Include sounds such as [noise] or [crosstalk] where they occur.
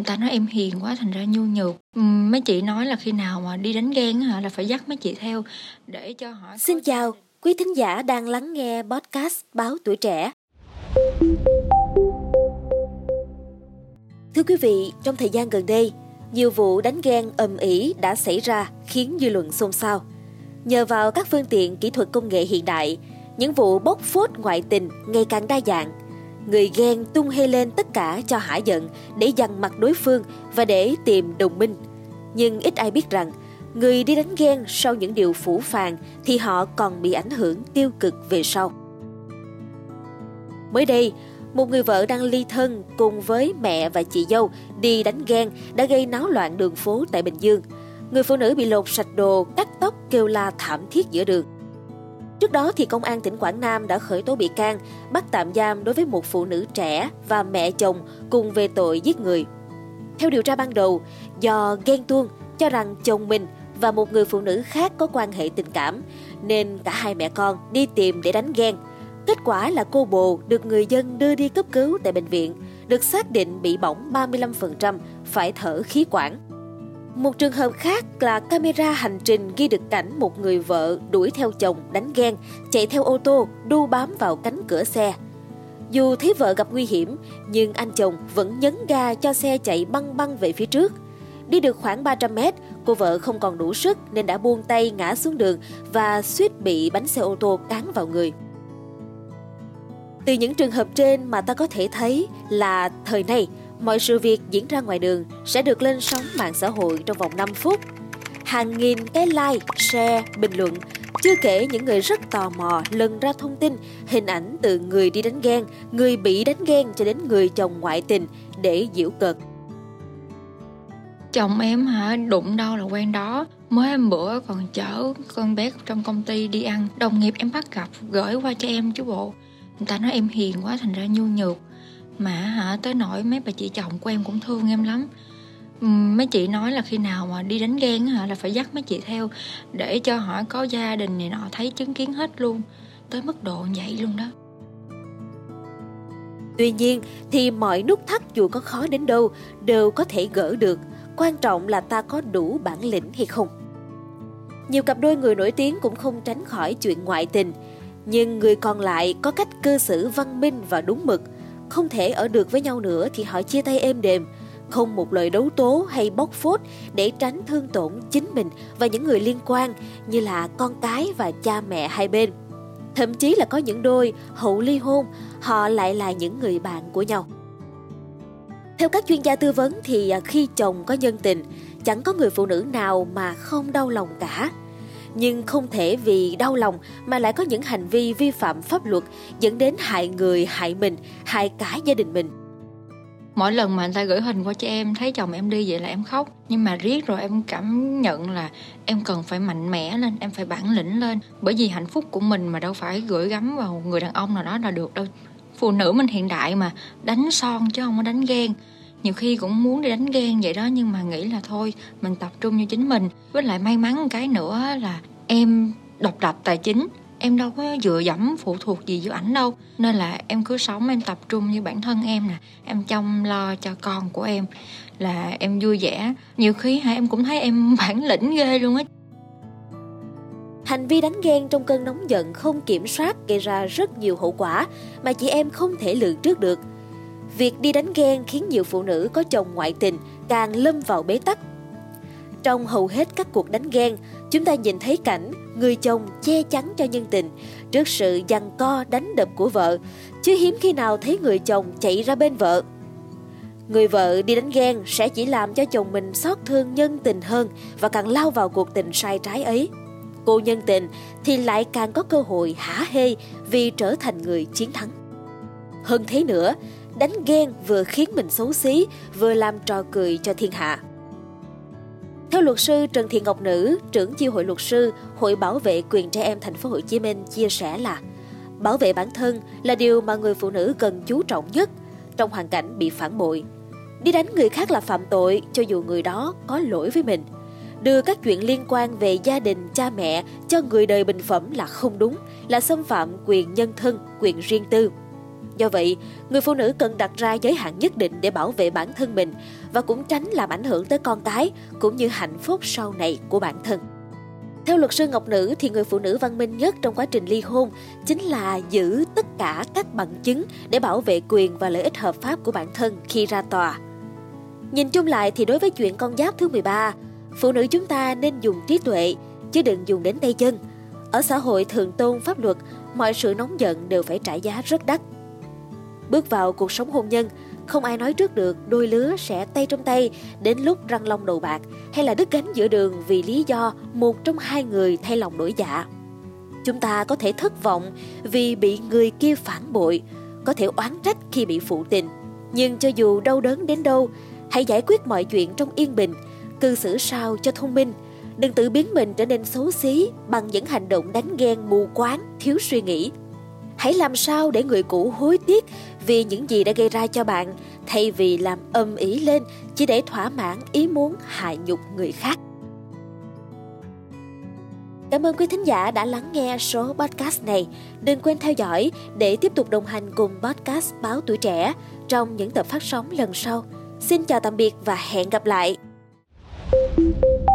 người ta nói em hiền quá thành ra nhu nhược. Mấy chị nói là khi nào mà đi đánh ghen hả là phải dắt mấy chị theo để cho họ xin chào quý thính giả đang lắng nghe podcast báo tuổi trẻ. Thưa quý vị trong thời gian gần đây nhiều vụ đánh ghen ầm ĩ đã xảy ra khiến dư luận xôn xao. Nhờ vào các phương tiện kỹ thuật công nghệ hiện đại những vụ bóc phốt ngoại tình ngày càng đa dạng người ghen tung hay lên tất cả cho hả giận để dằn mặt đối phương và để tìm đồng minh. Nhưng ít ai biết rằng, người đi đánh ghen sau những điều phủ phàng thì họ còn bị ảnh hưởng tiêu cực về sau. Mới đây, một người vợ đang ly thân cùng với mẹ và chị dâu đi đánh ghen đã gây náo loạn đường phố tại Bình Dương. Người phụ nữ bị lột sạch đồ, cắt tóc kêu la thảm thiết giữa đường. Trước đó thì công an tỉnh Quảng Nam đã khởi tố bị can, bắt tạm giam đối với một phụ nữ trẻ và mẹ chồng cùng về tội giết người. Theo điều tra ban đầu, do ghen tuông cho rằng chồng mình và một người phụ nữ khác có quan hệ tình cảm nên cả hai mẹ con đi tìm để đánh ghen. Kết quả là cô bồ được người dân đưa đi cấp cứu tại bệnh viện, được xác định bị bỏng 35%, phải thở khí quản. Một trường hợp khác là camera hành trình ghi được cảnh một người vợ đuổi theo chồng đánh ghen, chạy theo ô tô, đu bám vào cánh cửa xe. Dù thấy vợ gặp nguy hiểm, nhưng anh chồng vẫn nhấn ga cho xe chạy băng băng về phía trước. Đi được khoảng 300 mét, cô vợ không còn đủ sức nên đã buông tay ngã xuống đường và suýt bị bánh xe ô tô cán vào người. Từ những trường hợp trên mà ta có thể thấy là thời nay mọi sự việc diễn ra ngoài đường sẽ được lên sóng mạng xã hội trong vòng 5 phút. Hàng nghìn cái like, share, bình luận, chưa kể những người rất tò mò lần ra thông tin, hình ảnh từ người đi đánh ghen, người bị đánh ghen cho đến người chồng ngoại tình để giễu cợt. Chồng em hả? Đụng đâu là quen đó. Mới hôm bữa còn chở con bé trong công ty đi ăn. Đồng nghiệp em bắt gặp gửi qua cho em chứ bộ. Người ta nói em hiền quá thành ra nhu nhược mà hả? Tới nỗi mấy bà chị chồng của em cũng thương em lắm. Mấy chị nói là khi nào mà đi đánh ghen hả, là phải dắt mấy chị theo để cho họ có gia đình này nọ thấy chứng kiến hết luôn. Tới mức độ vậy luôn đó. Tuy nhiên, thì mọi nút thắt dù có khó đến đâu đều có thể gỡ được. Quan trọng là ta có đủ bản lĩnh hay không. Nhiều cặp đôi người nổi tiếng cũng không tránh khỏi chuyện ngoại tình, nhưng người còn lại có cách cư xử văn minh và đúng mực không thể ở được với nhau nữa thì họ chia tay êm đềm, không một lời đấu tố hay bóc phốt để tránh thương tổn chính mình và những người liên quan như là con cái và cha mẹ hai bên. Thậm chí là có những đôi hậu ly hôn, họ lại là những người bạn của nhau. Theo các chuyên gia tư vấn thì à, khi chồng có nhân tình, chẳng có người phụ nữ nào mà không đau lòng cả nhưng không thể vì đau lòng mà lại có những hành vi vi phạm pháp luật dẫn đến hại người, hại mình, hại cả gia đình mình. Mỗi lần mà anh ta gửi hình qua cho em thấy chồng em đi vậy là em khóc. Nhưng mà riết rồi em cảm nhận là em cần phải mạnh mẽ lên, em phải bản lĩnh lên. Bởi vì hạnh phúc của mình mà đâu phải gửi gắm vào người đàn ông nào đó là được đâu. Phụ nữ mình hiện đại mà đánh son chứ không có đánh ghen nhiều khi cũng muốn đi đánh ghen vậy đó, nhưng mà nghĩ là thôi, mình tập trung cho chính mình. Với lại may mắn một cái nữa là em độc lập tài chính, em đâu có dựa dẫm phụ thuộc gì vô ảnh đâu. Nên là em cứ sống, em tập trung như bản thân em nè, em chăm lo cho con của em là em vui vẻ. Nhiều khi hả, em cũng thấy em [laughs] bản lĩnh ghê luôn á. Hành vi đánh ghen trong cơn nóng giận, không kiểm soát gây ra rất nhiều hậu quả mà chị em không thể lường trước được. Việc đi đánh ghen khiến nhiều phụ nữ có chồng ngoại tình càng lâm vào bế tắc. Trong hầu hết các cuộc đánh ghen, chúng ta nhìn thấy cảnh người chồng che chắn cho nhân tình trước sự giằng co đánh đập của vợ, chứ hiếm khi nào thấy người chồng chạy ra bên vợ. Người vợ đi đánh ghen sẽ chỉ làm cho chồng mình xót thương nhân tình hơn và càng lao vào cuộc tình sai trái ấy. Cô nhân tình thì lại càng có cơ hội hả hê vì trở thành người chiến thắng. Hơn thế nữa, đánh ghen vừa khiến mình xấu xí, vừa làm trò cười cho thiên hạ. Theo luật sư Trần Thị Ngọc Nữ, trưởng chi hội luật sư, Hội bảo vệ quyền trẻ em thành phố Hồ Chí Minh chia sẻ là bảo vệ bản thân là điều mà người phụ nữ cần chú trọng nhất trong hoàn cảnh bị phản bội. Đi đánh người khác là phạm tội cho dù người đó có lỗi với mình. Đưa các chuyện liên quan về gia đình, cha mẹ cho người đời bình phẩm là không đúng, là xâm phạm quyền nhân thân, quyền riêng tư. Do vậy, người phụ nữ cần đặt ra giới hạn nhất định để bảo vệ bản thân mình và cũng tránh làm ảnh hưởng tới con cái cũng như hạnh phúc sau này của bản thân. Theo luật sư Ngọc Nữ thì người phụ nữ văn minh nhất trong quá trình ly hôn chính là giữ tất cả các bằng chứng để bảo vệ quyền và lợi ích hợp pháp của bản thân khi ra tòa. Nhìn chung lại thì đối với chuyện con giáp thứ 13, phụ nữ chúng ta nên dùng trí tuệ chứ đừng dùng đến tay chân. Ở xã hội thường tôn pháp luật, mọi sự nóng giận đều phải trả giá rất đắt. Bước vào cuộc sống hôn nhân, không ai nói trước được đôi lứa sẽ tay trong tay đến lúc răng long đầu bạc hay là đứt gánh giữa đường vì lý do một trong hai người thay lòng đổi dạ. Chúng ta có thể thất vọng vì bị người kia phản bội, có thể oán trách khi bị phụ tình. Nhưng cho dù đau đớn đến đâu, hãy giải quyết mọi chuyện trong yên bình, cư xử sao cho thông minh, đừng tự biến mình trở nên xấu xí bằng những hành động đánh ghen mù quáng, thiếu suy nghĩ. Hãy làm sao để người cũ hối tiếc vì những gì đã gây ra cho bạn, thay vì làm âm ý lên chỉ để thỏa mãn ý muốn hại nhục người khác. Cảm ơn quý thính giả đã lắng nghe số podcast này. Đừng quên theo dõi để tiếp tục đồng hành cùng podcast Báo Tuổi Trẻ trong những tập phát sóng lần sau. Xin chào tạm biệt và hẹn gặp lại. thank you